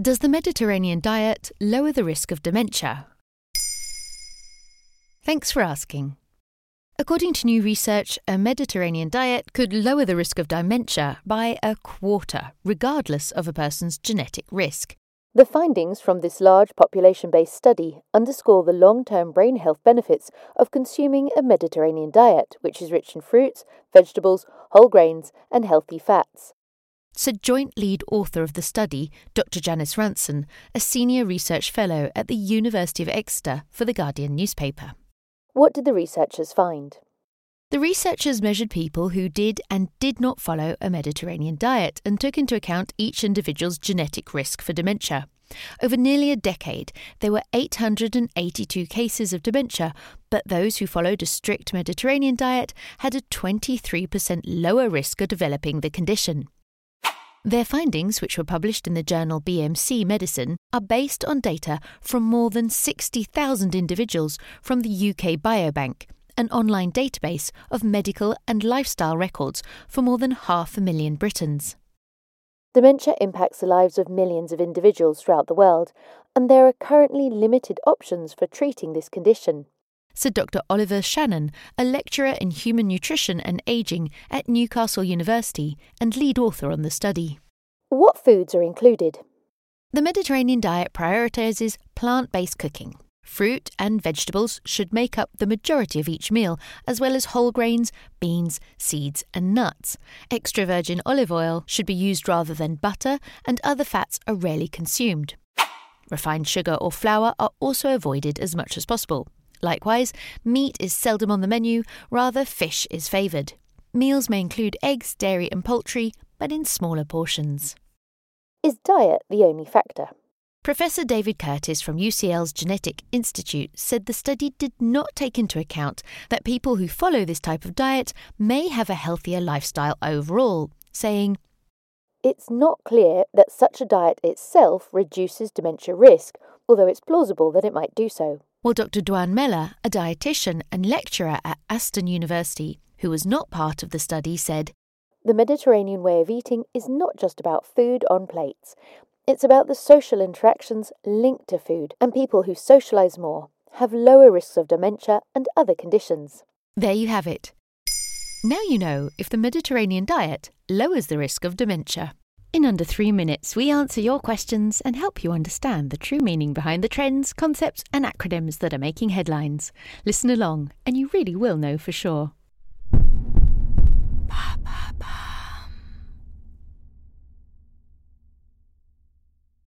Does the Mediterranean diet lower the risk of dementia? Thanks for asking. According to new research, a Mediterranean diet could lower the risk of dementia by a quarter, regardless of a person's genetic risk. The findings from this large population based study underscore the long term brain health benefits of consuming a Mediterranean diet, which is rich in fruits, vegetables, whole grains, and healthy fats. Said joint lead author of the study, Dr. Janice Ranson, a senior research fellow at the University of Exeter for the Guardian newspaper. What did the researchers find? The researchers measured people who did and did not follow a Mediterranean diet and took into account each individual's genetic risk for dementia. Over nearly a decade, there were 882 cases of dementia, but those who followed a strict Mediterranean diet had a 23% lower risk of developing the condition. Their findings, which were published in the journal BMC Medicine, are based on data from more than 60,000 individuals from the UK Biobank, an online database of medical and lifestyle records for more than half a million Britons. Dementia impacts the lives of millions of individuals throughout the world, and there are currently limited options for treating this condition. Said Dr. Oliver Shannon, a lecturer in human nutrition and aging at Newcastle University and lead author on the study. What foods are included? The Mediterranean diet prioritizes plant based cooking. Fruit and vegetables should make up the majority of each meal, as well as whole grains, beans, seeds, and nuts. Extra virgin olive oil should be used rather than butter, and other fats are rarely consumed. Refined sugar or flour are also avoided as much as possible. Likewise, meat is seldom on the menu, rather, fish is favoured. Meals may include eggs, dairy, and poultry, but in smaller portions. Is diet the only factor? Professor David Curtis from UCL's Genetic Institute said the study did not take into account that people who follow this type of diet may have a healthier lifestyle overall, saying, It's not clear that such a diet itself reduces dementia risk, although it's plausible that it might do so. While Dr. Duane Mellor, a dietitian and lecturer at Aston University, who was not part of the study, said, The Mediterranean way of eating is not just about food on plates. It's about the social interactions linked to food, and people who socialise more have lower risks of dementia and other conditions. There you have it. Now you know if the Mediterranean diet lowers the risk of dementia. In under three minutes, we answer your questions and help you understand the true meaning behind the trends, concepts, and acronyms that are making headlines. Listen along, and you really will know for sure.